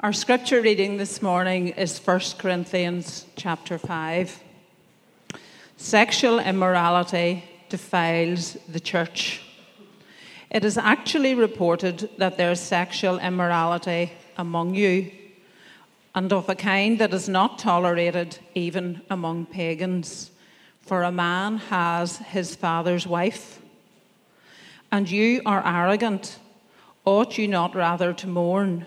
Our scripture reading this morning is 1 Corinthians chapter 5. Sexual immorality defiles the church. It is actually reported that there is sexual immorality among you, and of a kind that is not tolerated even among pagans. For a man has his father's wife. And you are arrogant. Ought you not rather to mourn?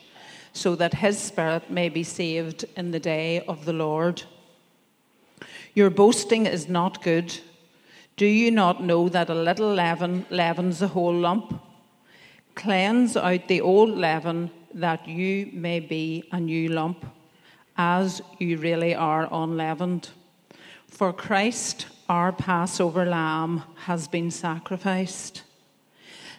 so that his spirit may be saved in the day of the Lord. Your boasting is not good. Do you not know that a little leaven leavens the whole lump? Cleanse out the old leaven that you may be a new lump, as you really are unleavened. For Christ, our Passover lamb, has been sacrificed.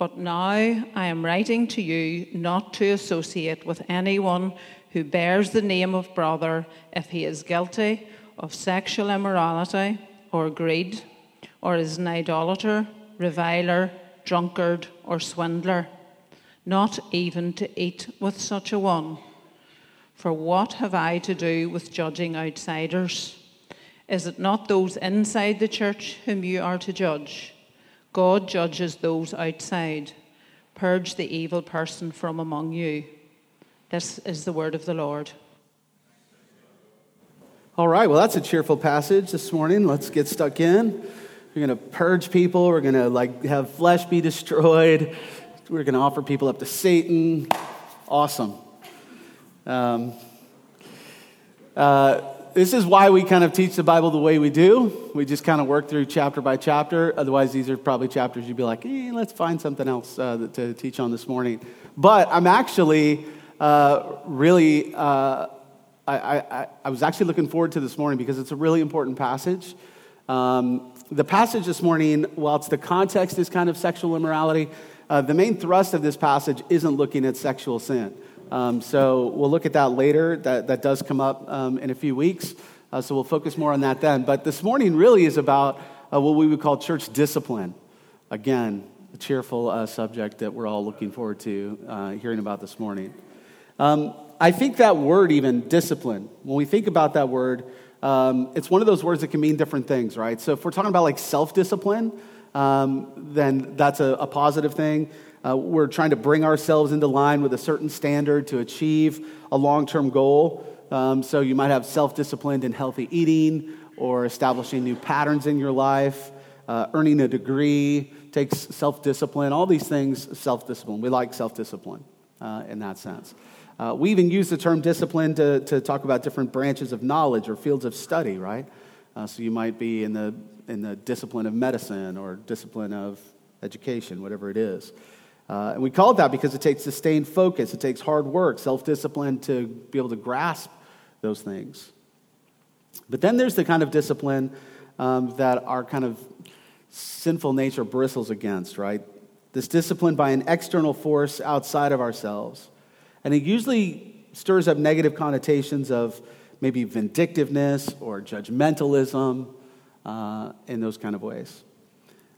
But now I am writing to you not to associate with anyone who bears the name of brother if he is guilty of sexual immorality or greed, or is an idolater, reviler, drunkard, or swindler, not even to eat with such a one. For what have I to do with judging outsiders? Is it not those inside the church whom you are to judge? God judges those outside. Purge the evil person from among you. This is the word of the Lord. All right, well, that's a cheerful passage this morning. Let's get stuck in. We're going to purge people. We're going to like have flesh be destroyed. We're going to offer people up to Satan. Awesome. Um, uh, this is why we kind of teach the Bible the way we do. We just kind of work through chapter by chapter. Otherwise, these are probably chapters you'd be like, eh, let's find something else uh, to teach on this morning. But I'm actually uh, really, uh, I, I, I, was actually looking forward to this morning because it's a really important passage. Um, the passage this morning, whilst the context is kind of sexual immorality, uh, the main thrust of this passage isn't looking at sexual sin. Um, so we'll look at that later. That, that does come up um, in a few weeks. Uh, so we'll focus more on that then. But this morning really is about uh, what we would call church discipline. Again, a cheerful uh, subject that we're all looking forward to uh, hearing about this morning. Um, I think that word, even discipline, when we think about that word, um, it's one of those words that can mean different things, right? So if we're talking about like self discipline, um, then that's a, a positive thing. Uh, we're trying to bring ourselves into line with a certain standard to achieve a long term goal. Um, so you might have self disciplined and healthy eating or establishing new patterns in your life. Uh, earning a degree takes self discipline. All these things, self discipline. We like self discipline uh, in that sense. Uh, we even use the term discipline to, to talk about different branches of knowledge or fields of study, right? Uh, so you might be in the, in the discipline of medicine or discipline of education, whatever it is. Uh, and we call it that because it takes sustained focus, it takes hard work, self discipline to be able to grasp those things. But then there's the kind of discipline um, that our kind of sinful nature bristles against, right? This discipline by an external force outside of ourselves. And it usually stirs up negative connotations of maybe vindictiveness or judgmentalism uh, in those kind of ways.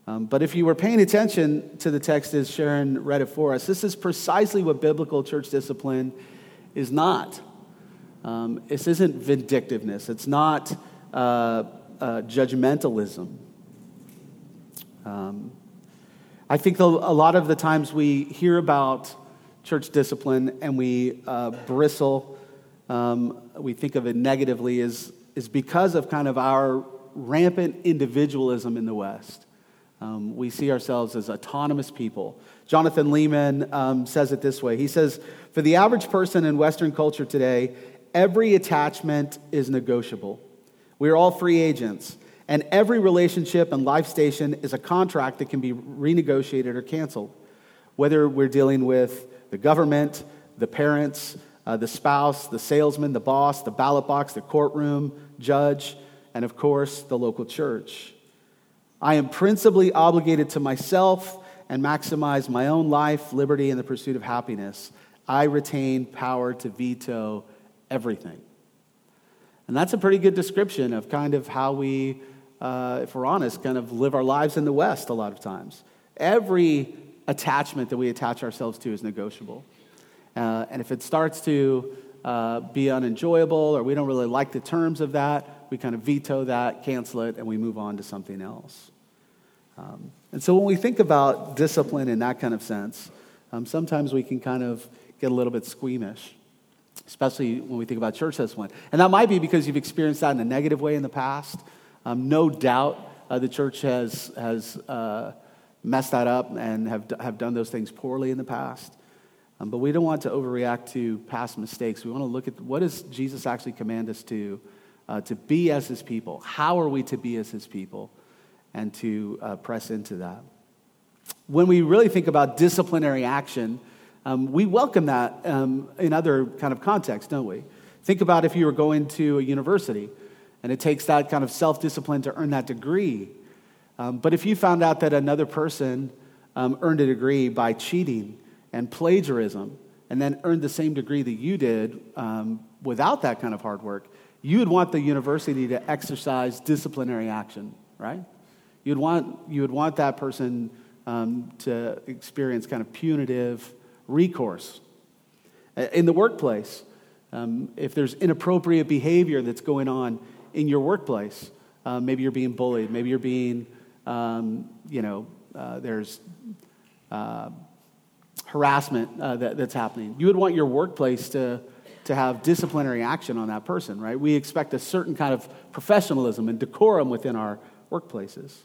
Um, but if you were paying attention to the text as Sharon read it for us, this is precisely what biblical church discipline is not. Um, this isn't vindictiveness, it's not uh, uh, judgmentalism. Um, I think a lot of the times we hear about church discipline and we uh, bristle, um, we think of it negatively as is because of kind of our rampant individualism in the West. Um, we see ourselves as autonomous people. Jonathan Leeman um, says it this way He says, For the average person in Western culture today, every attachment is negotiable. We are all free agents, and every relationship and life station is a contract that can be renegotiated or canceled. Whether we're dealing with the government, the parents, uh, the spouse, the salesman, the boss, the ballot box, the courtroom, judge, and of course, the local church. I am principally obligated to myself and maximize my own life, liberty, and the pursuit of happiness. I retain power to veto everything. And that's a pretty good description of kind of how we, uh, if we're honest, kind of live our lives in the West a lot of times. Every attachment that we attach ourselves to is negotiable. Uh, and if it starts to uh, be unenjoyable or we don't really like the terms of that, we kind of veto that, cancel it, and we move on to something else. Um, and so when we think about discipline in that kind of sense, um, sometimes we can kind of get a little bit squeamish, especially when we think about church discipline. And that might be because you've experienced that in a negative way in the past. Um, no doubt uh, the church has, has uh, messed that up and have, have done those things poorly in the past. Um, but we don't want to overreact to past mistakes. We want to look at what does Jesus actually command us to, uh, to be as his people? How are we to be as his people? And to uh, press into that. When we really think about disciplinary action, um, we welcome that um, in other kind of contexts, don't we? Think about if you were going to a university and it takes that kind of self discipline to earn that degree. Um, but if you found out that another person um, earned a degree by cheating and plagiarism and then earned the same degree that you did um, without that kind of hard work, you would want the university to exercise disciplinary action, right? You'd want, you would want that person um, to experience kind of punitive recourse. In the workplace, um, if there's inappropriate behavior that's going on in your workplace, uh, maybe you're being bullied, maybe you're being, um, you know, uh, there's uh, harassment uh, that, that's happening. You would want your workplace to, to have disciplinary action on that person, right? We expect a certain kind of professionalism and decorum within our workplaces.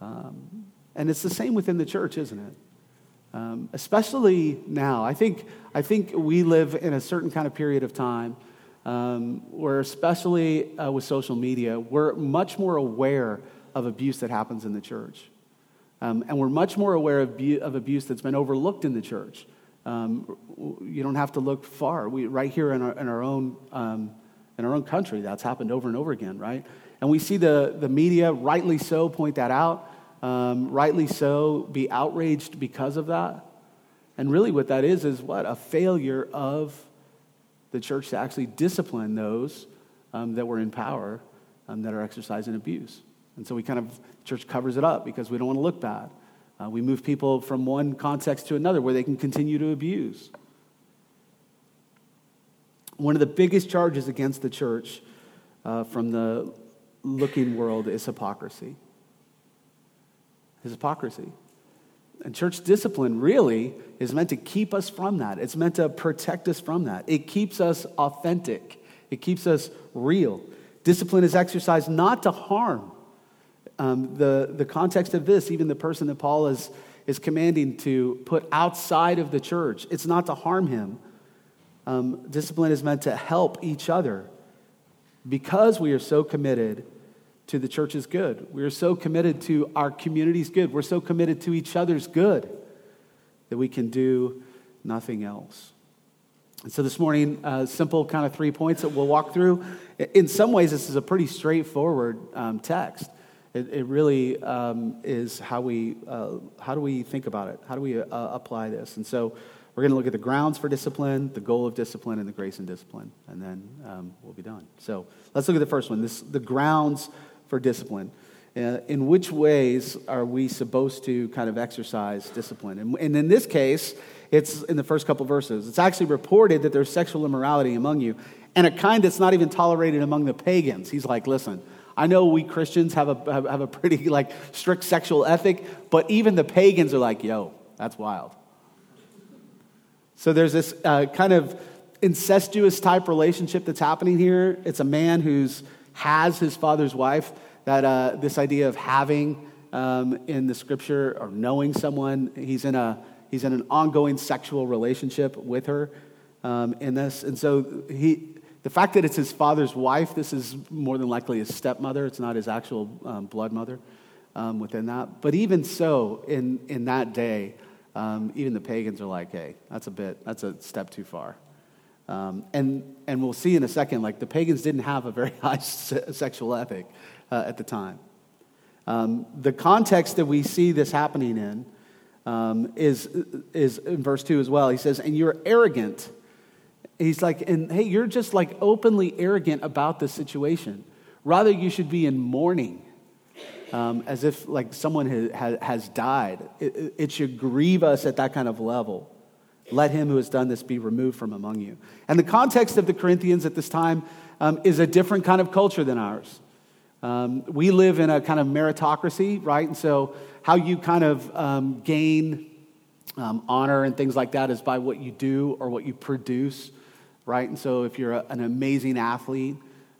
Um, and it's the same within the church, isn't it? Um, especially now. I think, I think we live in a certain kind of period of time um, where, especially uh, with social media, we're much more aware of abuse that happens in the church. Um, and we're much more aware of, bu- of, abuse that's been overlooked in the church. Um, you don't have to look far. We, right here in our, in, our own, um, in our own country, that's happened over and over again, right? And we see the, the media, rightly so, point that out, um, rightly so, be outraged because of that. And really, what that is, is what? A failure of the church to actually discipline those um, that were in power um, that are exercising abuse. And so we kind of, church covers it up because we don't want to look bad. Uh, we move people from one context to another where they can continue to abuse. One of the biggest charges against the church uh, from the looking world is hypocrisy. Is hypocrisy. And church discipline really is meant to keep us from that. It's meant to protect us from that. It keeps us authentic, it keeps us real. Discipline is exercised not to harm, um, the, the context of this, even the person that Paul is, is commanding to put outside of the church, it's not to harm him. Um, discipline is meant to help each other because we are so committed to the church's good. We are so committed to our community's good. We're so committed to each other's good that we can do nothing else. And so this morning, uh, simple kind of three points that we'll walk through. In some ways, this is a pretty straightforward um, text. It, it really um, is how we, uh, how do we think about it? How do we uh, apply this? And so we're going to look at the grounds for discipline, the goal of discipline, and the grace and discipline, and then um, we'll be done. So let's look at the first one, this, the grounds for discipline. Uh, in which ways are we supposed to kind of exercise discipline? And, and in this case, it's in the first couple verses. It's actually reported that there's sexual immorality among you, and a kind that's not even tolerated among the pagans. He's like, listen, I know we Christians have a, have, have a pretty like strict sexual ethic, but even the pagans are like, yo, that's wild. So there's this uh, kind of incestuous type relationship that's happening here. It's a man who's has his father's wife. That uh, this idea of having um, in the scripture or knowing someone, he's in a he's in an ongoing sexual relationship with her um, in this, and so he. The fact that it's his father's wife, this is more than likely his stepmother. It's not his actual um, blood mother um, within that. But even so, in, in that day, um, even the pagans are like, hey, that's a bit, that's a step too far. Um, and, and we'll see in a second, like the pagans didn't have a very high se- sexual ethic uh, at the time. Um, the context that we see this happening in um, is, is in verse 2 as well. He says, And you're arrogant. He's like, and hey, you're just like openly arrogant about this situation. Rather, you should be in mourning um, as if like someone has, has died. It, it should grieve us at that kind of level. Let him who has done this be removed from among you. And the context of the Corinthians at this time um, is a different kind of culture than ours. Um, we live in a kind of meritocracy, right? And so, how you kind of um, gain um, honor and things like that is by what you do or what you produce, right? And so, if you're a, an amazing athlete,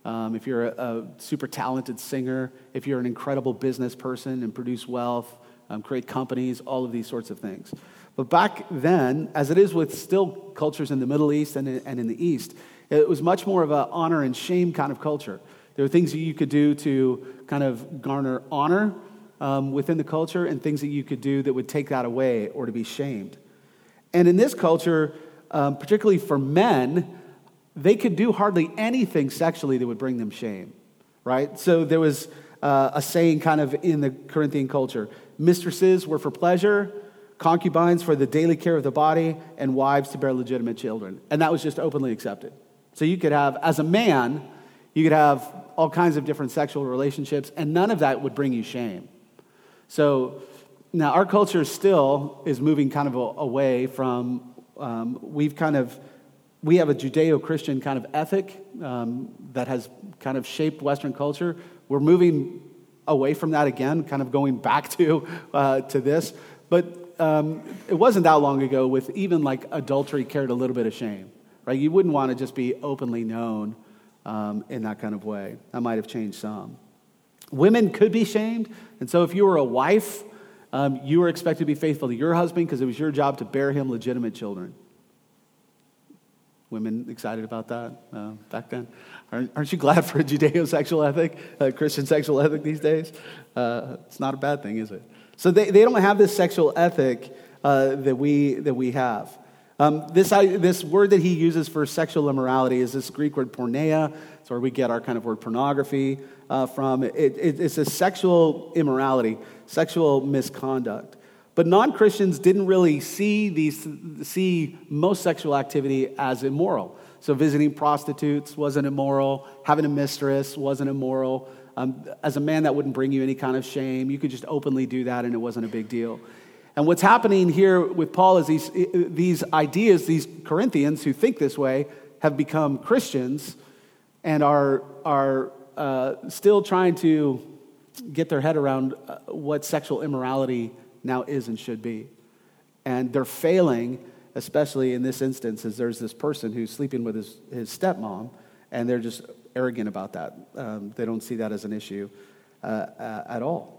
um, if you're a, a, super talented singer, if you're an incredible business person and produce wealth, um, create companies, all of these sorts of things. But back then, as it is with still cultures in the Middle East and in, and in the East, it was much more of an honor and shame kind of culture. There were things that you could do to kind of garner honor um, within the culture and things that you could do that would take that away or to be shamed. And in this culture, um, particularly for men, they could do hardly anything sexually that would bring them shame, right? So there was uh, a saying kind of in the Corinthian culture mistresses were for pleasure, concubines for the daily care of the body, and wives to bear legitimate children. And that was just openly accepted. So you could have, as a man, you could have all kinds of different sexual relationships, and none of that would bring you shame. So now our culture still is moving kind of away from, um, we've kind of we have a Judeo Christian kind of ethic um, that has kind of shaped Western culture. We're moving away from that again, kind of going back to, uh, to this. But um, it wasn't that long ago with even like adultery carried a little bit of shame, right? You wouldn't want to just be openly known um, in that kind of way. That might have changed some. Women could be shamed. And so if you were a wife, um, you were expected to be faithful to your husband because it was your job to bear him legitimate children. Women excited about that uh, back then? Aren't, aren't, you glad for a Judeo sexual ethic, a Christian sexual ethic these days? Uh, it's not a bad thing, is it? So they, they don't have this sexual ethic uh, that, we, that we have. Um, this, this word that he uses for sexual immorality is this Greek word porneia. It's where we get our kind of word pornography uh, from. It, it, it's a sexual immorality, sexual misconduct. But non Christians didn't really see, these, see most sexual activity as immoral. So visiting prostitutes wasn't immoral, having a mistress wasn't immoral. Um, as a man, that wouldn't bring you any kind of shame. You could just openly do that and it wasn't a big deal. And what's happening here with Paul is these, these ideas, these Corinthians who think this way, have become Christians and are, are uh, still trying to get their head around uh, what sexual immorality now is and should be. And they're failing, especially in this instance, as there's this person who's sleeping with his, his stepmom, and they're just arrogant about that. Um, they don't see that as an issue uh, uh, at all.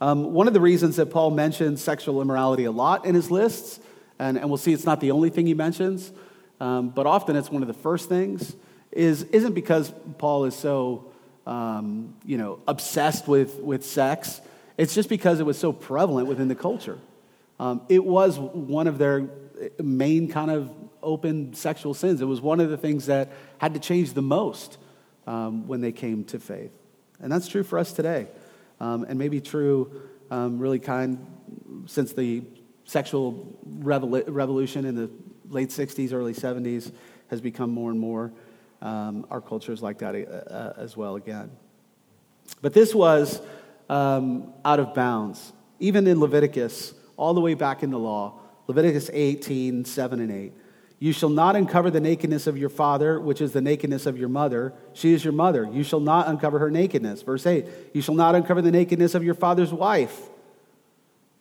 Um, one of the reasons that Paul mentions sexual immorality a lot in his lists, and, and we'll see it's not the only thing he mentions, um, but often it's one of the first things, is, isn't because Paul is so um, you know, obsessed with, with sex. It's just because it was so prevalent within the culture. Um, it was one of their main kind of open sexual sins. It was one of the things that had to change the most um, when they came to faith. And that's true for us today. Um, and maybe true, um, really kind, since the sexual revol- revolution in the late 60s, early 70s has become more and more. Um, our culture is like that uh, uh, as well, again. But this was um, out of bounds. Even in Leviticus, all the way back in the law, Leviticus 18, 7 and 8. You shall not uncover the nakedness of your father, which is the nakedness of your mother. She is your mother. You shall not uncover her nakedness. Verse 8. You shall not uncover the nakedness of your father's wife.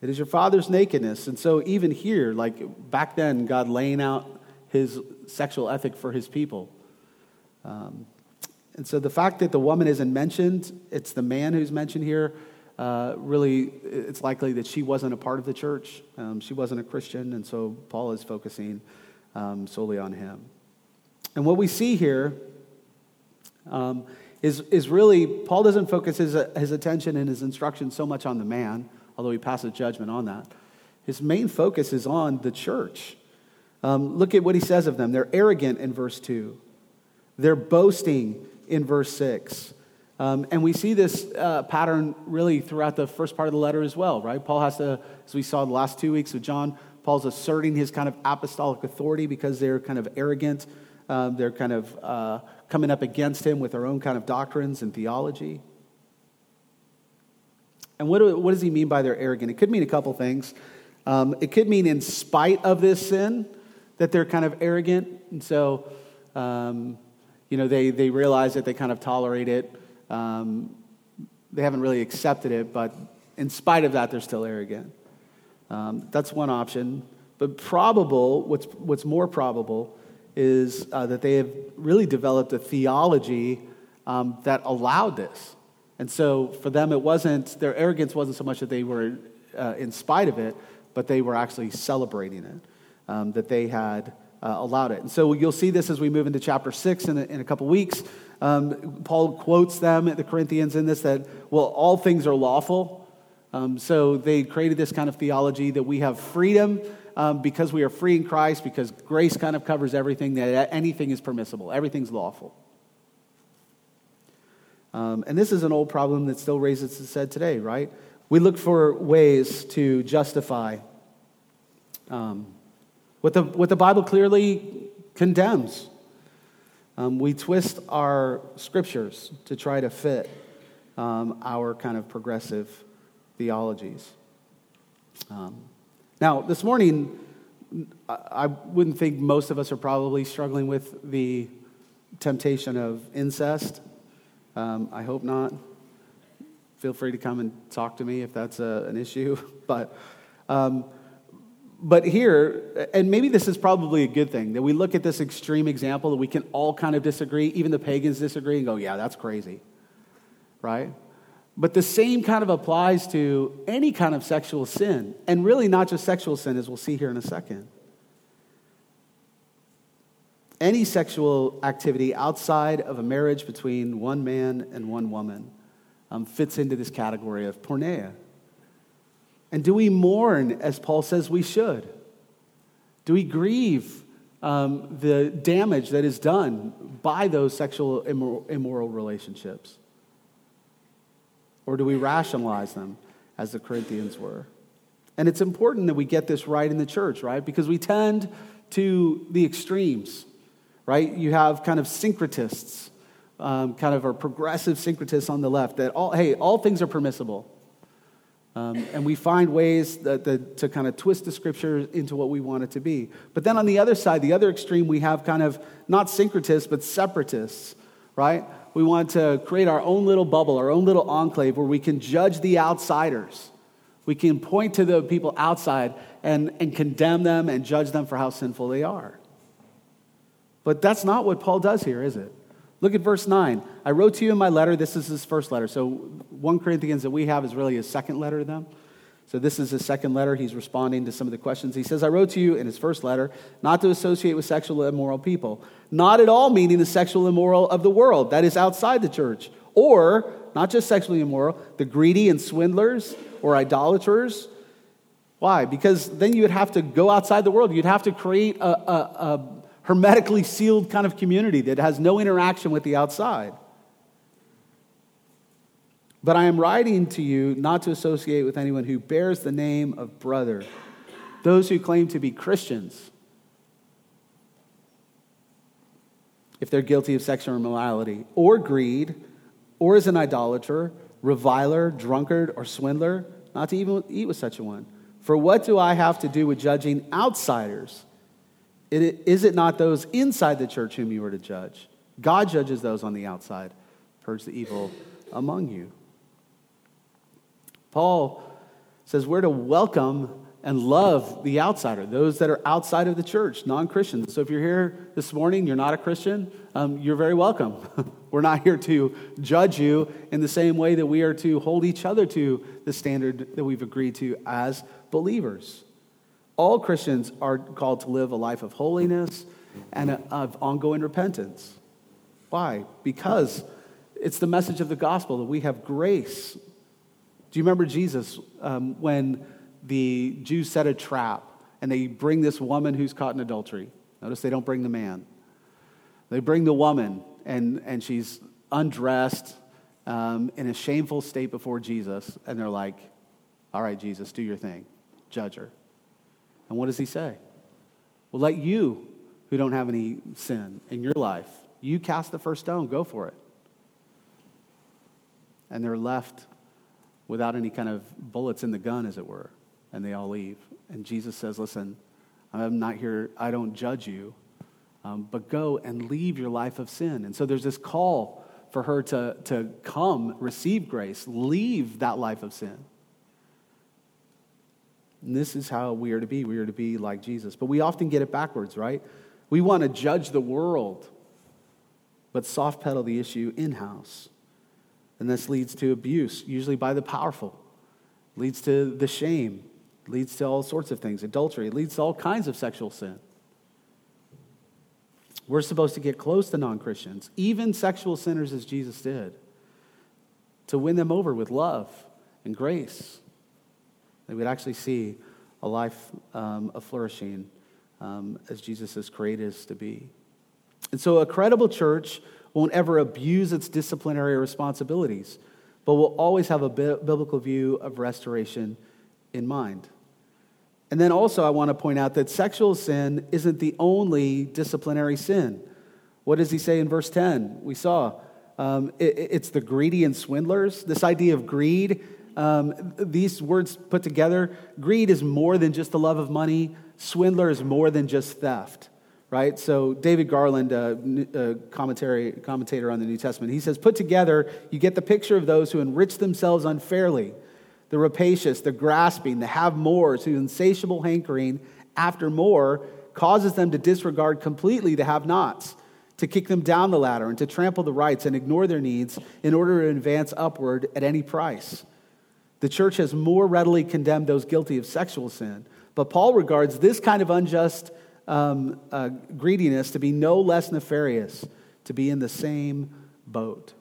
It is your father's nakedness. And so, even here, like back then, God laying out his sexual ethic for his people. Um, and so the fact that the woman isn't mentioned, it's the man who's mentioned here. Uh, really, it's likely that she wasn't a part of the church. Um, she wasn't a Christian, and so Paul is focusing um, solely on him. And what we see here um, is is really, Paul doesn't focus his, his attention and his instruction so much on the man, although he passes judgment on that. His main focus is on the church. Um, look at what he says of them. They're arrogant in verse 2, they're boasting in verse 6. Um, and we see this uh, pattern really throughout the first part of the letter as well, right? Paul has to, as we saw the last two weeks with John, Paul's asserting his kind of apostolic authority because they're kind of arrogant. Um, they're kind of uh, coming up against him with their own kind of doctrines and theology. And what, do, what does he mean by they're arrogant? It could mean a couple things. Um, it could mean in spite of this sin that they're kind of arrogant. And so, um, you know, they, they realize that they kind of tolerate it. Um, they haven't really accepted it, but in spite of that, they're still arrogant. Um, that's one option. But probable, what's, what's more probable, is uh, that they have really developed a theology um, that allowed this. And so for them, it wasn't, their arrogance wasn't so much that they were uh, in spite of it, but they were actually celebrating it, um, that they had uh, allowed it. And so you'll see this as we move into chapter 6 in a, in a couple weeks. Um, Paul quotes them, the Corinthians, in this that, well, all things are lawful. Um, so they created this kind of theology that we have freedom um, because we are free in Christ, because grace kind of covers everything, that anything is permissible, everything's lawful. Um, and this is an old problem that still raises its head today, right? We look for ways to justify um, what, the, what the Bible clearly condemns. Um, we twist our scriptures to try to fit um, our kind of progressive theologies. Um, now, this morning, I wouldn't think most of us are probably struggling with the temptation of incest. Um, I hope not. Feel free to come and talk to me if that's a, an issue. But um, but here, and maybe this is probably a good thing, that we look at this extreme example that we can all kind of disagree, even the pagans disagree, and go, yeah, that's crazy, right? But the same kind of applies to any kind of sexual sin, and really not just sexual sin, as we'll see here in a second. Any sexual activity outside of a marriage between one man and one woman um, fits into this category of porneia. And do we mourn as Paul says we should? Do we grieve um, the damage that is done by those sexual immoral, immoral relationships? Or do we rationalize them as the Corinthians were? And it's important that we get this right in the church, right? Because we tend to the extremes, right? You have kind of syncretists, um, kind of our progressive syncretists on the left that all, hey, all things are permissible. Um, and we find ways that, that, to kind of twist the scripture into what we want it to be. But then on the other side, the other extreme, we have kind of not syncretists, but separatists, right? We want to create our own little bubble, our own little enclave where we can judge the outsiders. We can point to the people outside and, and condemn them and judge them for how sinful they are. But that's not what Paul does here, is it? Look at verse 9. I wrote to you in my letter, this is his first letter. So 1 Corinthians that we have is really his second letter to them. So this is his second letter. He's responding to some of the questions. He says, I wrote to you in his first letter not to associate with sexual immoral people. Not at all meaning the sexual immoral of the world, that is outside the church. Or, not just sexually immoral, the greedy and swindlers or idolaters. Why? Because then you would have to go outside the world. You'd have to create a, a, a hermetically sealed kind of community that has no interaction with the outside. But I am writing to you not to associate with anyone who bears the name of brother, those who claim to be Christians, if they're guilty of sexual immorality, or greed, or as an idolater, reviler, drunkard, or swindler, not to even eat with such a one. For what do I have to do with judging outsiders? Is it not those inside the church whom you are to judge? God judges those on the outside. Purge the evil among you. Paul says we're to welcome and love the outsider, those that are outside of the church, non Christians. So if you're here this morning, you're not a Christian, um, you're very welcome. We're not here to judge you in the same way that we are to hold each other to the standard that we've agreed to as believers. All Christians are called to live a life of holiness and of ongoing repentance. Why? Because it's the message of the gospel that we have grace. Do you remember Jesus um, when the Jews set a trap and they bring this woman who's caught in adultery. Notice they don't bring the man. They bring the woman, and, and she's undressed um, in a shameful state before Jesus. And they're like, All right, Jesus, do your thing. Judge her. And what does he say? Well, let you, who don't have any sin in your life, you cast the first stone. Go for it. And they're left without any kind of bullets in the gun, as it were and they all leave. And Jesus says, Listen, I'm not here, I don't judge you, um, but go and leave your life of sin. And so there's this call for her to, to come, receive grace, leave that life of sin. And this is how we are to be. We are to be like Jesus. But we often get it backwards, right? We want to judge the world, but soft pedal the issue in house. And this leads to abuse, usually by the powerful, leads to the shame, leads to all sorts of things adultery, leads to all kinds of sexual sin. We're supposed to get close to non Christians, even sexual sinners as Jesus did, to win them over with love and grace. They would actually see a life um, of flourishing um, as Jesus has created us to be. And so a credible church won't ever abuse its disciplinary responsibilities, but will always have a biblical view of restoration in mind. And then also, I want to point out that sexual sin isn't the only disciplinary sin. What does he say in verse 10? We saw um, it, it's the greedy and swindlers. This idea of greed, um, these words put together, greed is more than just the love of money, swindler is more than just theft. Right? So, David Garland, a commentary, commentator on the New Testament, he says, Put together, you get the picture of those who enrich themselves unfairly the rapacious, the grasping, the have mores, whose insatiable hankering after more causes them to disregard completely the have nots, to kick them down the ladder, and to trample the rights and ignore their needs in order to advance upward at any price. The church has more readily condemned those guilty of sexual sin, but Paul regards this kind of unjust um, uh, greediness to be no less nefarious, to be in the same boat.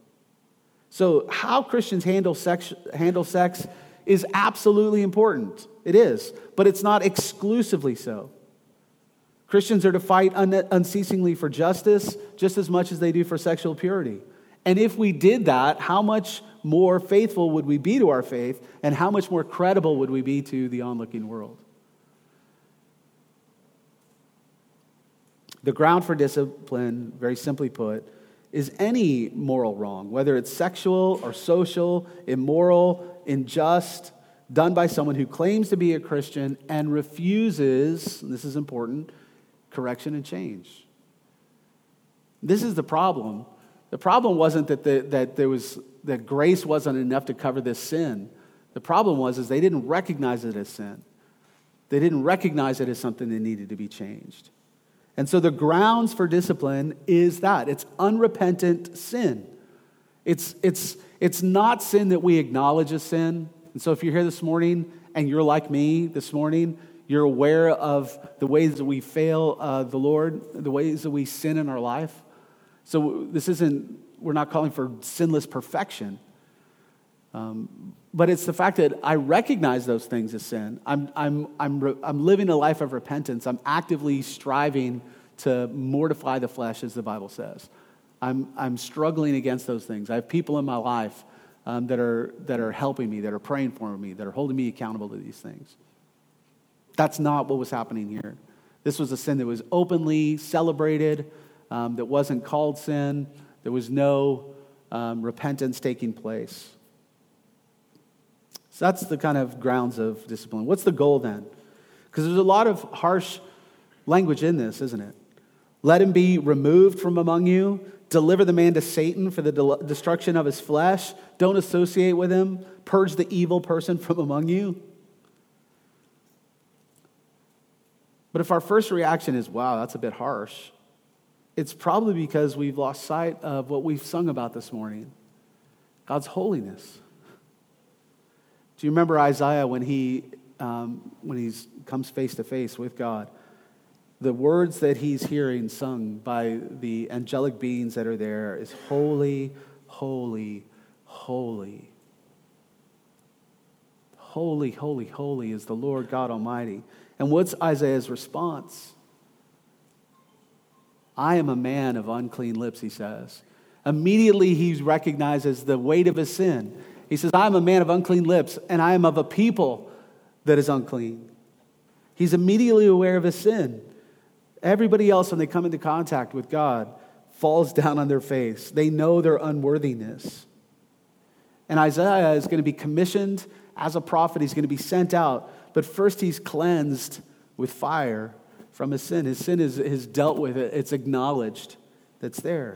So, how Christians handle sex, handle sex is absolutely important. It is, but it's not exclusively so. Christians are to fight un- unceasingly for justice just as much as they do for sexual purity. And if we did that, how much more faithful would we be to our faith, and how much more credible would we be to the onlooking world? The ground for discipline, very simply put, is any moral wrong, whether it's sexual or social, immoral, unjust, done by someone who claims to be a Christian and refuses, this is important, correction and change. This is the problem. The problem wasn't that, the, that there was that grace wasn't enough to cover this sin. The problem was is they didn't recognize it as sin. They didn't recognize it as something that needed to be changed. And so the grounds for discipline is that it's unrepentant sin. It's, it's, it's not sin that we acknowledge as sin. And so if you're here this morning and you're like me this morning, you're aware of the ways that we fail uh, the Lord, the ways that we sin in our life. So this isn't, we're not calling for sinless perfection. Um, but it's the fact that I recognize those things as sin. I'm, I'm, I'm, I'm living a life of repentance. I'm actively striving to mortify the flesh, as the Bible says. I'm, I'm struggling against those things. I have people in my life um, that, are, that are helping me, that are praying for me, that are holding me accountable to these things. That's not what was happening here. This was a sin that was openly celebrated, um, that wasn't called sin, there was no um, repentance taking place. So that's the kind of grounds of discipline. What's the goal then? Because there's a lot of harsh language in this, isn't it? Let him be removed from among you. Deliver the man to Satan for the de- destruction of his flesh. Don't associate with him. Purge the evil person from among you. But if our first reaction is, wow, that's a bit harsh, it's probably because we've lost sight of what we've sung about this morning God's holiness. Do you remember Isaiah when he um, when he comes face to face with God? The words that he's hearing sung by the angelic beings that are there is holy, holy, holy. Holy, holy, holy is the Lord God Almighty. And what's Isaiah's response? I am a man of unclean lips, he says. Immediately he recognizes the weight of his sin. He says, I am a man of unclean lips, and I am of a people that is unclean. He's immediately aware of his sin. Everybody else, when they come into contact with God, falls down on their face. They know their unworthiness. And Isaiah is going to be commissioned as a prophet. He's going to be sent out. But first, he's cleansed with fire from his sin. His sin is, is dealt with, it's acknowledged that's there.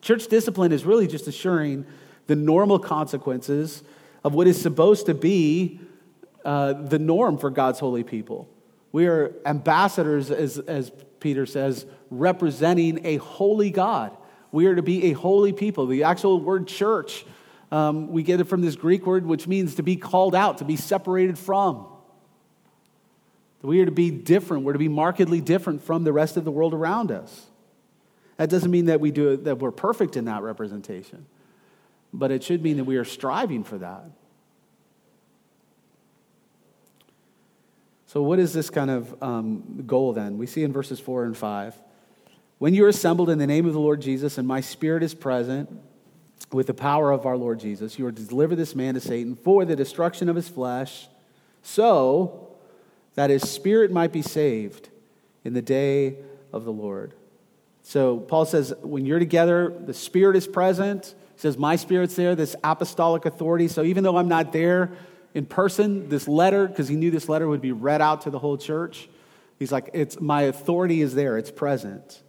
Church discipline is really just assuring the normal consequences of what is supposed to be uh, the norm for God's holy people. We are ambassadors, as, as Peter says, representing a holy God. We are to be a holy people. The actual word church, um, we get it from this Greek word, which means to be called out, to be separated from. We are to be different. We're to be markedly different from the rest of the world around us. That doesn't mean that we do it, that we're perfect in that representation, but it should mean that we are striving for that. So, what is this kind of um, goal then? We see in verses 4 and 5. When you are assembled in the name of the Lord Jesus, and my spirit is present with the power of our Lord Jesus, you are to deliver this man to Satan for the destruction of his flesh, so that his spirit might be saved in the day of the Lord. So Paul says, when you're together, the Spirit is present. He says, My Spirit's there, this apostolic authority. So even though I'm not there in person, this letter, because he knew this letter would be read out to the whole church, he's like, it's, My authority is there, it's present.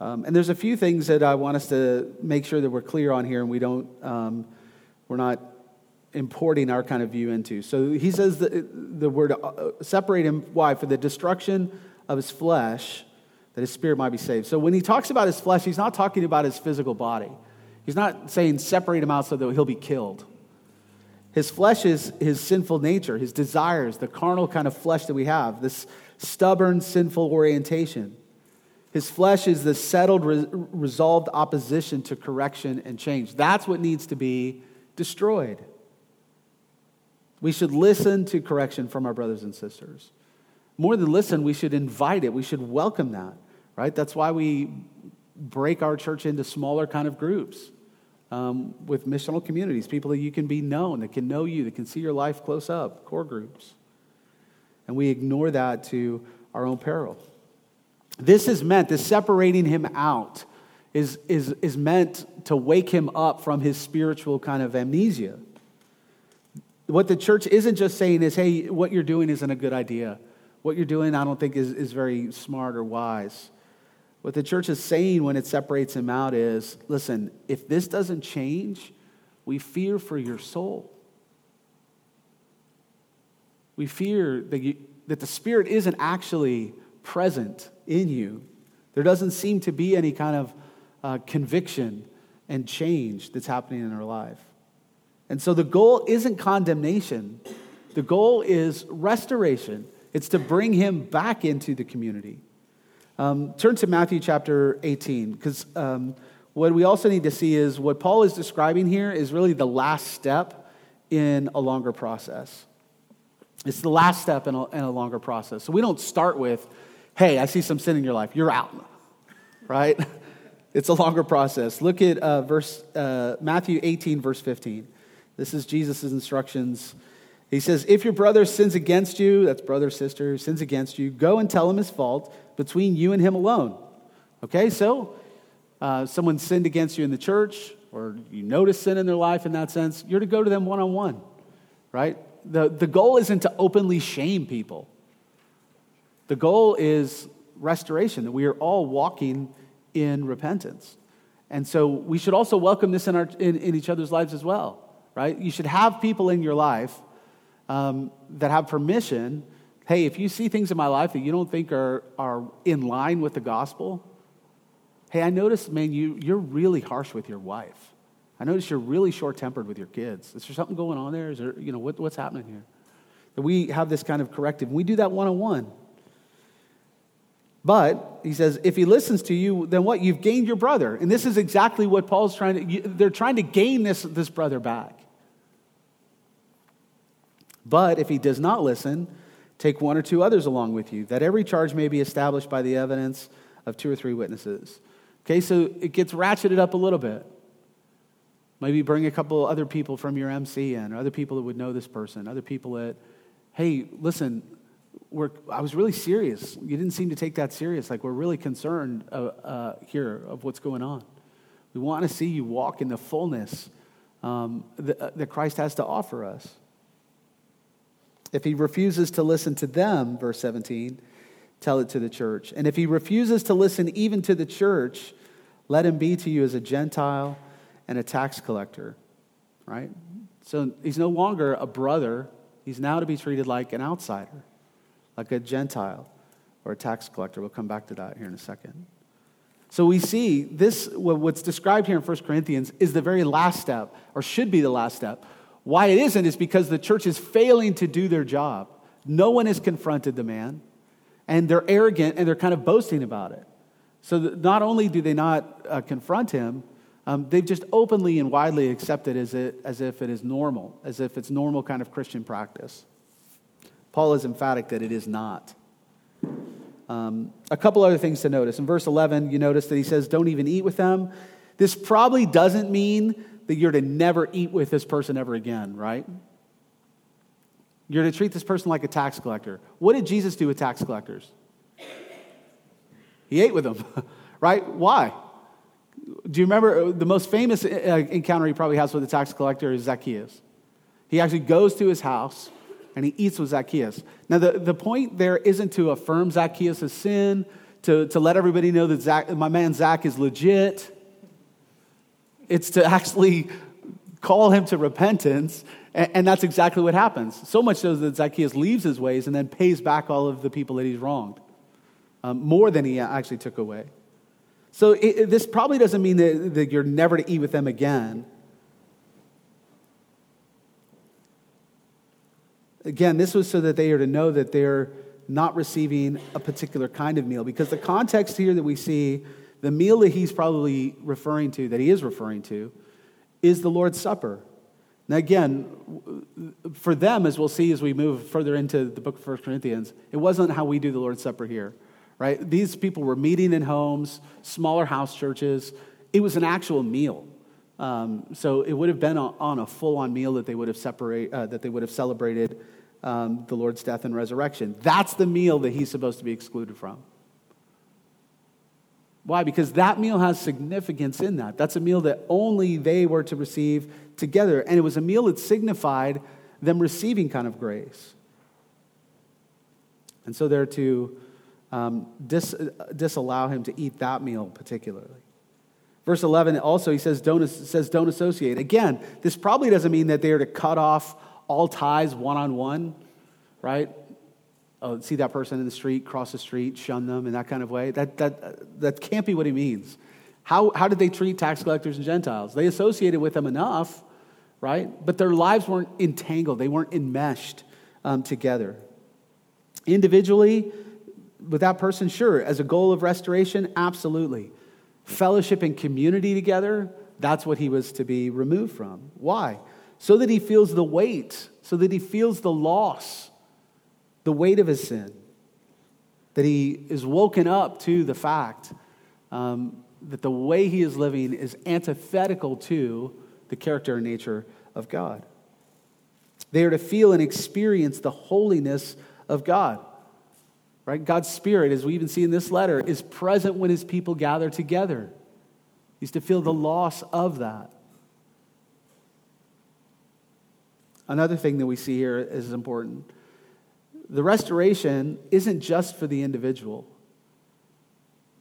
Um, and there's a few things that I want us to make sure that we're clear on here and we don't, um, we're not importing our kind of view into. So he says the, the word uh, separate him, why? For the destruction of his flesh that his spirit might be saved. So when he talks about his flesh, he's not talking about his physical body. He's not saying separate him out so that he'll be killed. His flesh is his sinful nature, his desires, the carnal kind of flesh that we have, this stubborn, sinful orientation. His flesh is the settled, re- resolved opposition to correction and change. That's what needs to be destroyed. We should listen to correction from our brothers and sisters. More than listen, we should invite it. We should welcome that, right? That's why we break our church into smaller kind of groups um, with missional communities, people that you can be known, that can know you, that can see your life close up, core groups. And we ignore that to our own peril. This is meant, this separating him out is, is, is meant to wake him up from his spiritual kind of amnesia. What the church isn't just saying is, hey, what you're doing isn't a good idea what you're doing, I don't think, is, is very smart or wise. What the church is saying when it separates him out is listen, if this doesn't change, we fear for your soul. We fear that, you, that the Spirit isn't actually present in you. There doesn't seem to be any kind of uh, conviction and change that's happening in our life. And so the goal isn't condemnation, the goal is restoration. It's to bring him back into the community. Um, turn to Matthew chapter 18, because um, what we also need to see is what Paul is describing here is really the last step in a longer process. It's the last step in a, in a longer process. So we don't start with, hey, I see some sin in your life, you're out, right? It's a longer process. Look at uh, verse, uh, Matthew 18, verse 15. This is Jesus' instructions he says, If your brother sins against you, that's brother, sister, sins against you, go and tell him his fault between you and him alone. Okay, so uh, someone sinned against you in the church, or you notice sin in their life in that sense, you're to go to them one on one, right? The, the goal isn't to openly shame people. The goal is restoration, that we are all walking in repentance. And so we should also welcome this in, our, in, in each other's lives as well, right? You should have people in your life um, that have permission Hey, if you see things in my life that you don't think are, are in line with the gospel, hey, I noticed, man, you, you're really harsh with your wife. I notice you're really short tempered with your kids. Is there something going on there? Is there, you know, what, what's happening here? That we have this kind of corrective. We do that one on one. But he says, if he listens to you, then what? You've gained your brother. And this is exactly what Paul's trying to, they're trying to gain this, this brother back. But if he does not listen, take one or two others along with you, that every charge may be established by the evidence of two or three witnesses. Okay, so it gets ratcheted up a little bit. Maybe bring a couple other people from your MC in, or other people that would know this person, other people that, hey, listen, we're, I was really serious. You didn't seem to take that serious. Like, we're really concerned uh, uh, here of what's going on. We want to see you walk in the fullness um, that, uh, that Christ has to offer us. If he refuses to listen to them, verse 17, tell it to the church. And if he refuses to listen even to the church, let him be to you as a Gentile and a tax collector, right? So he's no longer a brother. He's now to be treated like an outsider, like a Gentile or a tax collector. We'll come back to that here in a second. So we see this, what's described here in 1 Corinthians, is the very last step, or should be the last step why it isn't is because the church is failing to do their job. No one has confronted the man, and they're arrogant and they're kind of boasting about it. So not only do they not uh, confront him, um, they've just openly and widely accepted as, it, as if it is normal, as if it's normal kind of Christian practice. Paul is emphatic that it is not. Um, a couple other things to notice. In verse 11, you notice that he says, Don't even eat with them. This probably doesn't mean that you're to never eat with this person ever again, right? You're to treat this person like a tax collector. What did Jesus do with tax collectors? He ate with them, right? Why? Do you remember uh, the most famous uh, encounter he probably has with a tax collector is Zacchaeus? He actually goes to his house and he eats with Zacchaeus. Now, the, the point there isn't to affirm Zacchaeus' sin, to, to let everybody know that Zach, my man Zach is legit. It's to actually call him to repentance, and, that's exactly what happens. So much so that Zacchaeus leaves his ways and then pays back all of the people that he's wronged, um, more than he actually took away. So it, this probably doesn't mean that, that you're never to eat with them again. Again, this was so that they are to know that they're not receiving a particular kind of meal. Because the context here that we see the meal that he's probably referring to, that he is referring to, is the Lord's Supper. Now, again, for them, as we'll see as we move further into the book of 1 Corinthians, it wasn't how we do the Lord's Supper here, right? These people were meeting in homes, smaller house churches. It was an actual meal. Um, so it would have been on a full-on meal that they would have separate, uh, that they would have celebrated um, the Lord's death and resurrection. That's the meal that he's supposed to be excluded from. Why? Because that meal has significance in that. That's a meal that only they were to receive together. And it was a meal that signified them receiving kind of grace. And so they're to um, dis- disallow him to eat that meal particularly. Verse 11 also, he says don't, says, don't associate. Again, this probably doesn't mean that they are to cut off all ties one on one, right? Oh, see that person in the street, cross the street, shun them in that kind of way. That, that, that can't be what he means. How, how did they treat tax collectors and Gentiles? They associated with them enough, right? But their lives weren't entangled, they weren't enmeshed um, together. Individually, with that person, sure. As a goal of restoration, absolutely. Fellowship and community together, that's what he was to be removed from. Why? So that he feels the weight, so that he feels the loss the weight of his sin, that he is woken up to the fact um, that the way he is living is antithetical to the character and nature of God. They are to feel and experience the holiness of God. Right? God's Spirit, as we even see in this letter, is present when his people gather together. He's to feel the loss of that. Another thing that we see here is important the restoration isn't just for the individual.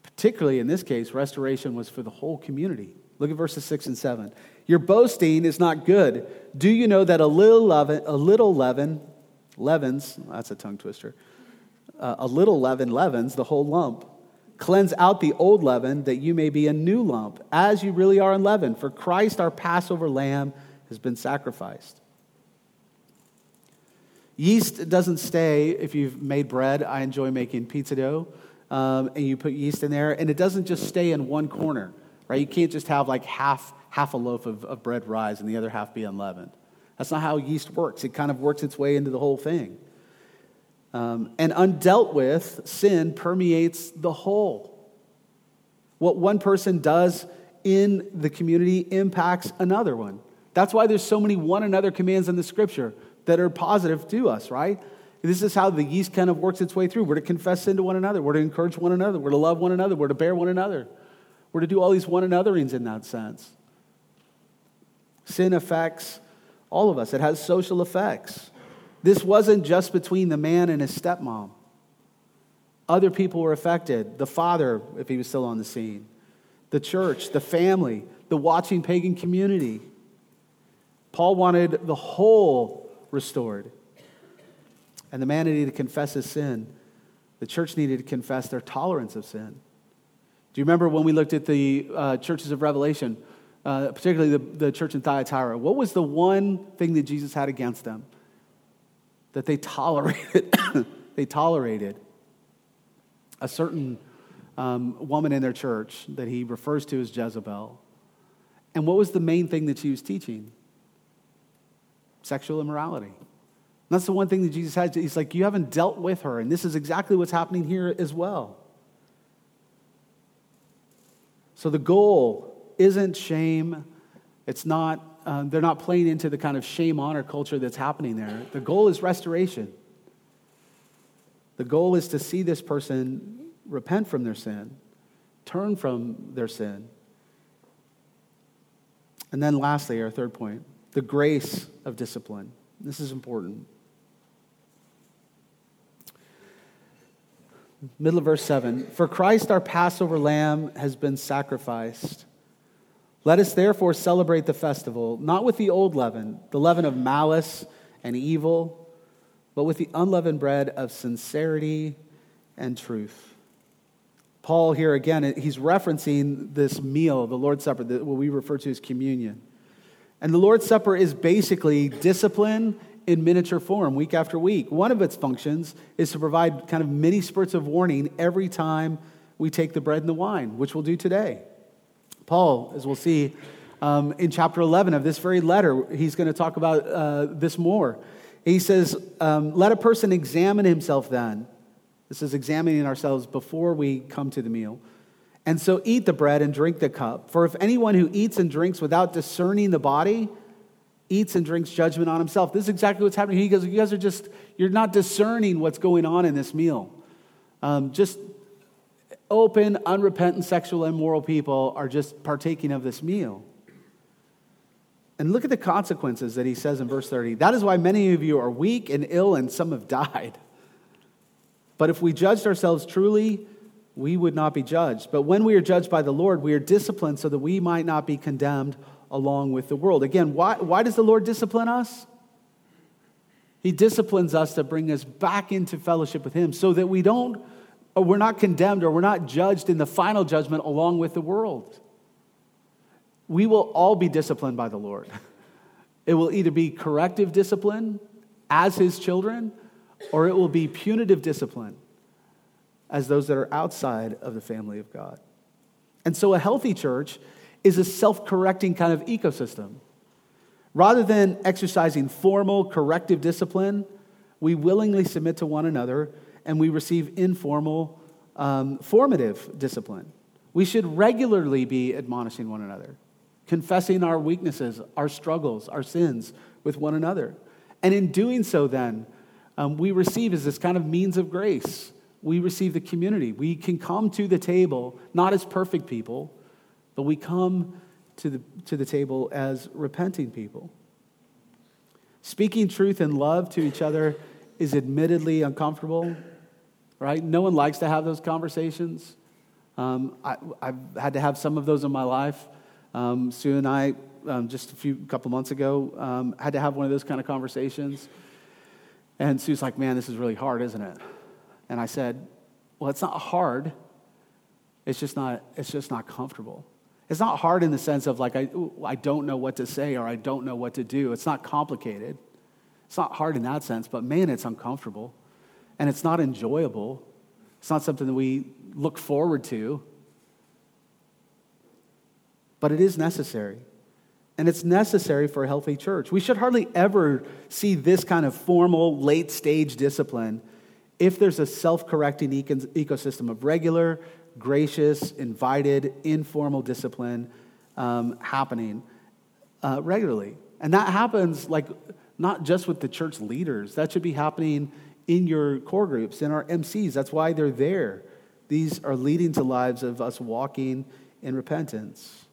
Particularly in this case, restoration was for the whole community. Look at verses 6 and 7. Your boasting is not good. Do you know that a little leaven, a little leaven leavens, that's a tongue twister, uh, a little leaven leavens the whole lump. Cleanse out the old leaven that you may be a new lump, as you really are unleavened. For Christ, our Passover lamb, has been sacrificed. Yeast doesn't stay if you've made bread. I enjoy making pizza dough, um, and you put yeast in there, and it doesn't just stay in one corner, right? You can't just have like half, half a loaf of, of bread rise and the other half be unleavened. That's not how yeast works. It kind of works its way into the whole thing. Um, and undealt with, sin permeates the whole. What one person does in the community impacts another one. That's why there's so many one another commands in the scripture that are positive to us, right? This is how the yeast kind of works its way through. We're to confess sin to one another. We're to encourage one another. We're to love one another. We're to bear one another. We're to do all these one anotherings in that sense. Sin affects all of us. It has social effects. This wasn't just between the man and his stepmom. Other people were affected. The father, if he was still on the scene, the church, the family, the watching pagan community. Paul wanted the whole restored. And the man needed to confess his sin. The church needed to confess their tolerance of sin. Do you remember when we looked at the uh, churches of Revelation? uh, particularly the, the church in Thyatira, what was the one thing that Jesus had against them? That they tolerated. they tolerated a certain um, woman in their church that he refers to as Jezebel. And what was the main thing that she was teaching? Sexual immorality. And that's the one thing that Jesus has. He's like, You haven't dealt with her. And this is exactly what's happening here as well. So the goal isn't shame. It's not, uh, they're not playing into the kind of shame honor culture that's happening there. The goal is restoration. The goal is to see this person repent from their sin, turn from their sin. And then, lastly, our third point the grace of discipline. This is important. Middle of verse 7 For Christ, our Passover lamb, has been sacrificed. Let us therefore celebrate the festival, not with the old leaven, the leaven of malice and evil, but with the unleavened bread of sincerity and truth. Paul, here again, he's referencing this meal, the Lord's Supper, what we refer to as communion. And the Lord's Supper is basically discipline in miniature form, week after week. One of its functions is to provide kind of mini spurts of warning every time we take the bread and the wine, which we'll do today. Paul, as we'll see um, in chapter 11 of this very letter, he's going to talk about uh, this more. He says, um, Let a person examine himself then. This is examining ourselves before we come to the meal. And so eat the bread and drink the cup. For if anyone who eats and drinks without discerning the body eats and drinks judgment on himself. This is exactly what's happening. He goes, You guys are just, you're not discerning what's going on in this meal. Um, just open, unrepentant, sexual, immoral people are just partaking of this meal. And look at the consequences that he says in verse 30. That is why many of you are weak and ill, and some have died. But if we judged ourselves truly, we would not be judged. But when we are judged by the Lord, we are disciplined so that we might not be condemned along with the world. Again, why, why does the Lord discipline us? He disciplines us to bring us back into fellowship with Him so that we don't or we're not condemned or we're not judged in the final judgment along with the world. We will all be disciplined by the Lord. It will either be corrective discipline as his children, or it will be punitive discipline as those that are outside of the family of God. And so a healthy church is a self correcting kind of ecosystem. Rather than exercising formal corrective discipline, we willingly submit to one another and we receive informal, um, formative discipline. We should regularly be admonishing one another, confessing our weaknesses, our struggles, our sins with one another. And in doing so, then, um, we receive as this kind of means of grace. We receive the community. We can come to the table not as perfect people, but we come to the, to the table as repenting people. Speaking truth and love to each other is admittedly uncomfortable right? No one likes to have those conversations. Um, I, have had to have some of those in my life. Um, Sue and I, um, just a few couple months ago, um, had to have one of those kind of conversations. And Sue's like, man, this is really hard, isn't it? And I said, well, it's not hard. It's just not, it's just not comfortable. It's not hard in the sense of like, I, I don't know what to say or I don't know what to do. It's not complicated. It's not hard in that sense, but man, it's uncomfortable. And it's not enjoyable. It's not something that we look forward to. But it is necessary. And it's necessary for a healthy church. We should hardly ever see this kind of formal, late stage discipline if there's a self correcting ecosystem of regular, gracious, invited, informal discipline um, happening uh, regularly. And that happens like not just with the church leaders, that should be happening in your core groups, in our MCs. That's why they're there. These are leading to lives of us walking in repentance.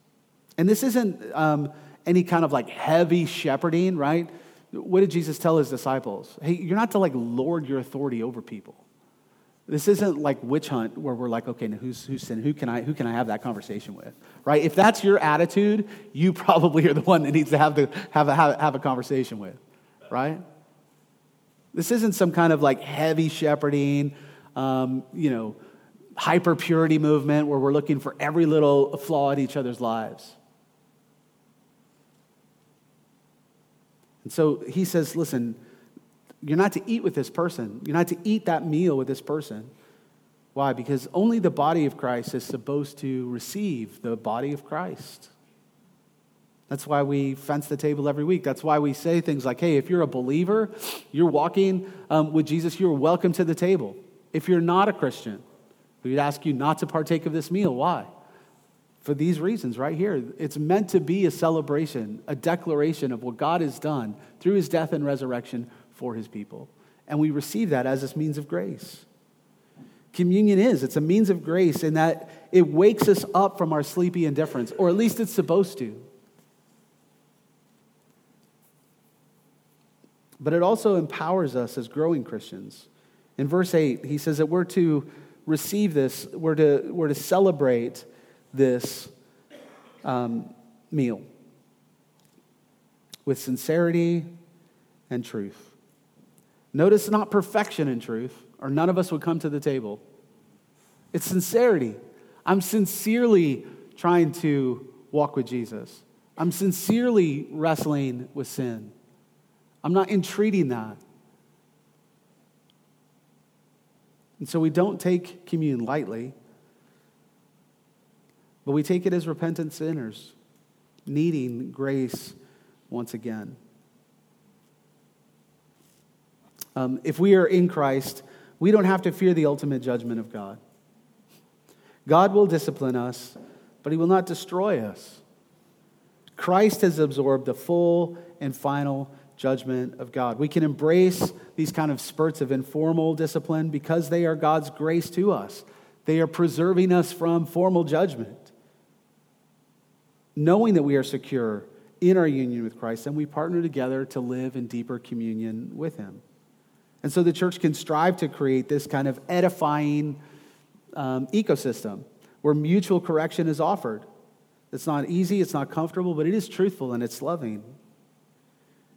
And this isn't. Um, any kind of like heavy shepherding, right? What did Jesus tell his disciples? Hey, you're not to like lord your authority over people. This isn't like witch hunt where we're like, okay, now who's who's sin? Who can I who can I have that conversation with? Right? If that's your attitude, you probably are the one that needs to have to have a, have a conversation with, right? This isn't some kind of like heavy shepherding, um, you know, hyper purity movement where we're looking for every little flaw in each other's lives. And so he says, listen, you're not to eat with this person. You're not to eat that meal with this person. Why? Because only the body of Christ is supposed to receive the body of Christ. That's why we fence the table every week. That's why we say things like, hey, if you're a believer, you're walking um, with Jesus, you're welcome to the table. If you're not a Christian, we'd ask you not to partake of this meal. Why? For these reasons right here. It's meant to be a celebration, a declaration of what God has done through his death and resurrection for his people. And we receive that as this means of grace. Communion is, it's a means of grace in that it wakes us up from our sleepy indifference, or at least it's supposed to. But it also empowers us as growing Christians. In verse 8, he says that we're to receive this, we're to, we're to celebrate this um, meal with sincerity and truth. Notice not perfection in truth, or none of us would come to the table. It's sincerity. I'm sincerely trying to walk with Jesus. I'm sincerely wrestling with sin. I'm not entreating that. And so we don't take communion lightly. But we take it as repentant sinners, needing grace once again. Um, if we are in Christ, we don't have to fear the ultimate judgment of God. God will discipline us, but he will not destroy us. Christ has absorbed the full and final judgment of God. We can embrace these kind of spurts of informal discipline because they are God's grace to us. They are preserving us from formal judgment knowing that we are secure in our union with Christ, and we partner together to live in deeper communion with Him. And so the church can strive to create this kind of edifying um, ecosystem where mutual correction is offered. It's not easy, it's not comfortable, but it is truthful and it's loving.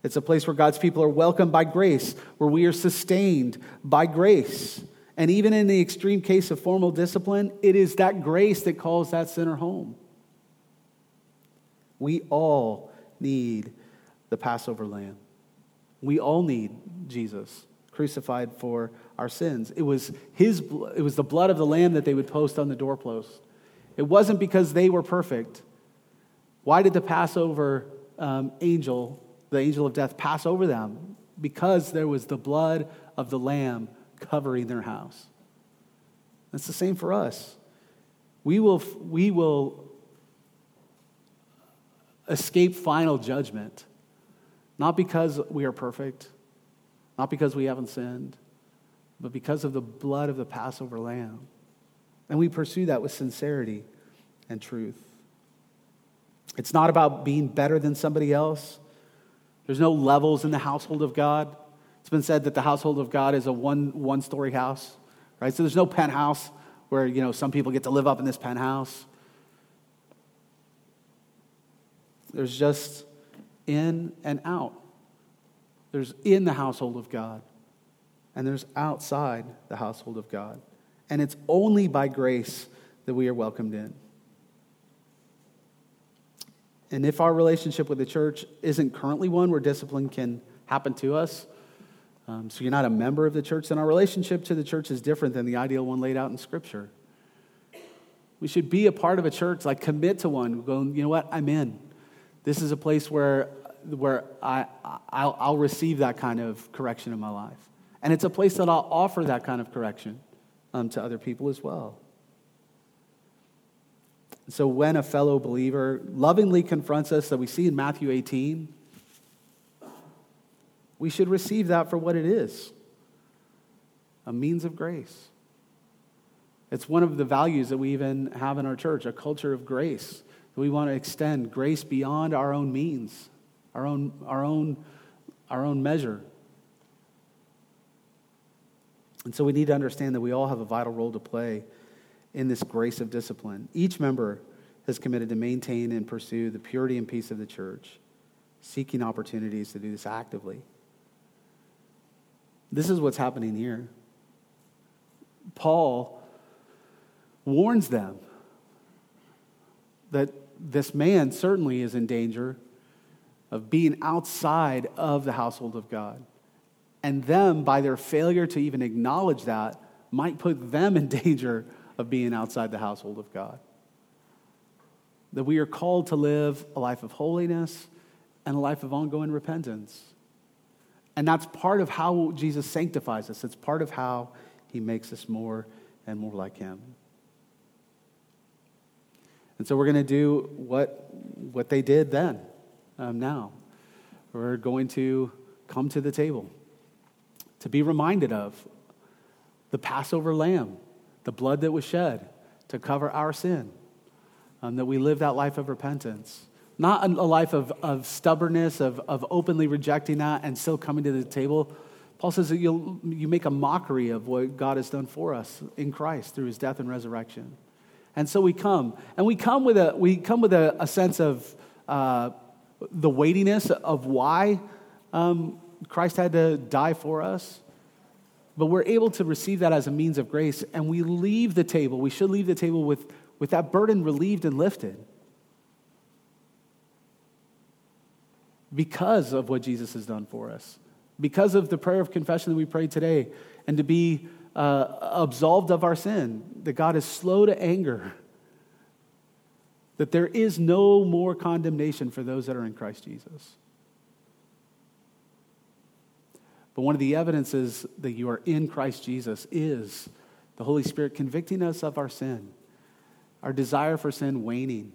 It's a place where God's people are welcomed by grace, where we are sustained by grace. And even in the extreme case of formal discipline, it is that grace that calls that sinner home. We all need the Passover lamb. We all need Jesus crucified for our sins. It was his it was the blood of the lamb that they would post on the doorpost. It wasn't because they were perfect. Why did the Passover um, angel, the angel of death, pass over them? Because there was the blood of the lamb covering their house. That's the same for us. We will, we will escape final judgment. Not because we are perfect, not because we haven't sinned, but because of the blood of the Passover lamb. And we pursue that with sincerity and truth. It's not about being better than somebody else. There's no levels in the household of God. It's been said that the household of God is a one, one story house, right? So there's no penthouse where, you know, some people get to live up in this penthouse. There's just in and out. There's in the household of God, and there's outside the household of God. And it's only by grace that we are welcomed in. And if our relationship with the church isn't currently one where discipline can happen to us, um, so you're not a member of the church, then our relationship to the church is different than the ideal one laid out in Scripture. We should be a part of a church, like commit to one, going, you know what, I'm in. This is a place where, where I, I'll, I'll receive that kind of correction in my life. And it's a place that I'll offer that kind of correction um, to other people as well. So when a fellow believer lovingly confronts us that we see in Matthew 18, we should receive that for what it is a means of grace. It's one of the values that we even have in our church, a culture of grace. We want to extend grace beyond our own means, our own, our own, our own measure. And so we need to understand that we all have a vital role to play in this grace of discipline. Each member has committed to maintain and pursue the purity and peace of the church, seeking opportunities to do this actively. This is what's happening here. Paul warns them that this man certainly is in danger of being outside of the household of God. And them, by their failure to even acknowledge that, might put them in danger of being outside the household of God. That we are called to live a life of holiness and a life of ongoing repentance. And that's part of how Jesus sanctifies us, it's part of how he makes us more and more like him. And so we're going to do what, what they did then, um, now. We're going to come to the table to be reminded of the Passover lamb, the blood that was shed to cover our sin, um, that we live that life of repentance. Not a life of, of stubbornness, of, of openly rejecting that and still coming to the table. Paul says that you you make a mockery of what God has done for us in Christ through his death and resurrection. And so we come. And we come with a, we come with a, a sense of uh, the weightiness of why um, Christ had to die for us. But we're able to receive that as a means of grace, and we leave the table. We should leave the table with, with that burden relieved and lifted. Because of what Jesus has done for us, because of the prayer of confession that we prayed today, and to be uh, absolved of our sin, that God is slow to anger, that there is no more condemnation for those that are in Christ Jesus. But one of the evidences that you are in Christ Jesus is the Holy Spirit convicting us of our sin, our desire for sin waning,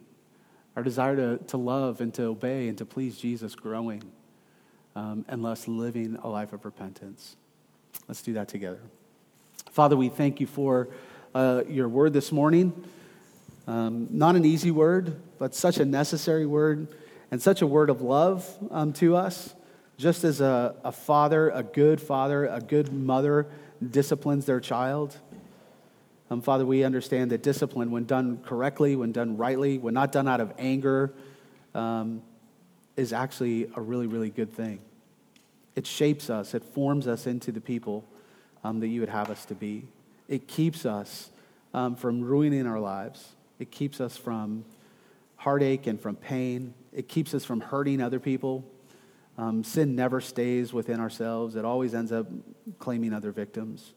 our desire to, to love and to obey and to please Jesus growing, um, and thus living a life of repentance. Let's do that together. Father, we thank you for uh, your word this morning. Um, not an easy word, but such a necessary word and such a word of love um, to us. Just as a, a father, a good father, a good mother disciplines their child. Um, Father, we understand that discipline, when done correctly, when done rightly, when not done out of anger, um, is actually a really, really good thing. It shapes us, it forms us into the people um, that you would have us to be. It keeps us um, from ruining our lives, it keeps us from heartache and from pain, it keeps us from hurting other people. Um, sin never stays within ourselves, it always ends up claiming other victims.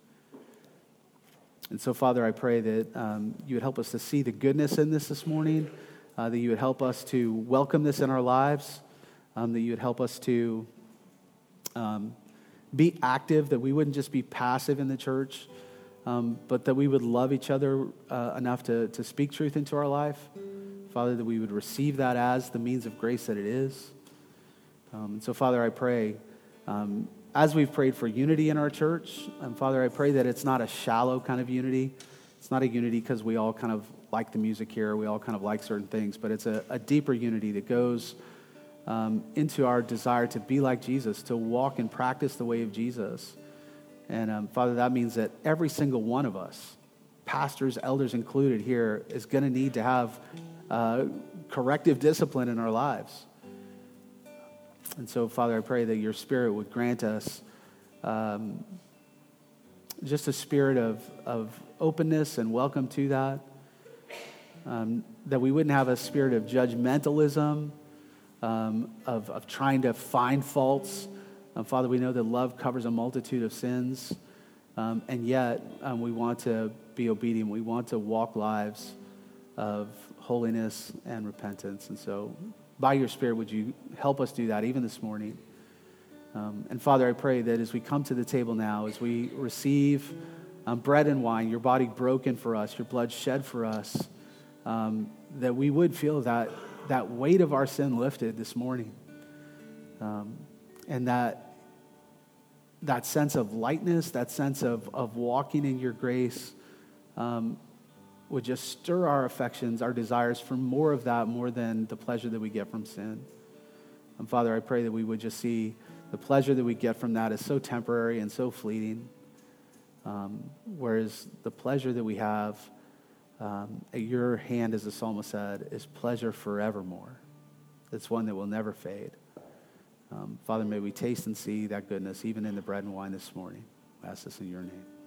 And so, Father, I pray that um, you would help us to see the goodness in this this morning, uh, that you would help us to welcome this in our lives, um, that you would help us to um, be active, that we wouldn't just be passive in the church, um, but that we would love each other uh, enough to, to speak truth into our life. Father, that we would receive that as the means of grace that it is. Um, and so, Father, I pray, um, as we've prayed for unity in our church, and Father, I pray that it's not a shallow kind of unity. It's not a unity because we all kind of like the music here, we all kind of like certain things, but it's a, a deeper unity that goes um, into our desire to be like Jesus, to walk and practice the way of Jesus. And um, Father, that means that every single one of us, pastors, elders included here, is going to need to have uh, corrective discipline in our lives. And so, Father, I pray that your Spirit would grant us um, just a spirit of, of openness and welcome to that. Um, that we wouldn't have a spirit of judgmentalism, um, of, of trying to find faults. Um, Father, we know that love covers a multitude of sins, um, and yet um, we want to be obedient. We want to walk lives of holiness and repentance. And so, by your Spirit, would you help us do that even this morning? Um, and Father, I pray that as we come to the table now, as we receive um, bread and wine, your body broken for us, your blood shed for us, that we would feel that, that weight of our sin lifted this morning. Um, and that, that sense of lightness, that sense of, of walking in your grace, um, would just stir our affections, our desires for more of that, more than the pleasure that we get from sin. And Father, I pray that we would just see the pleasure that we get from that is so temporary and so fleeting. Um, whereas the pleasure that we have um, your hand, as the psalmist said, is pleasure forevermore. It's one that will never fade. Um, Father, may we taste and see that goodness even in the bread and wine this morning. Ask this in your name.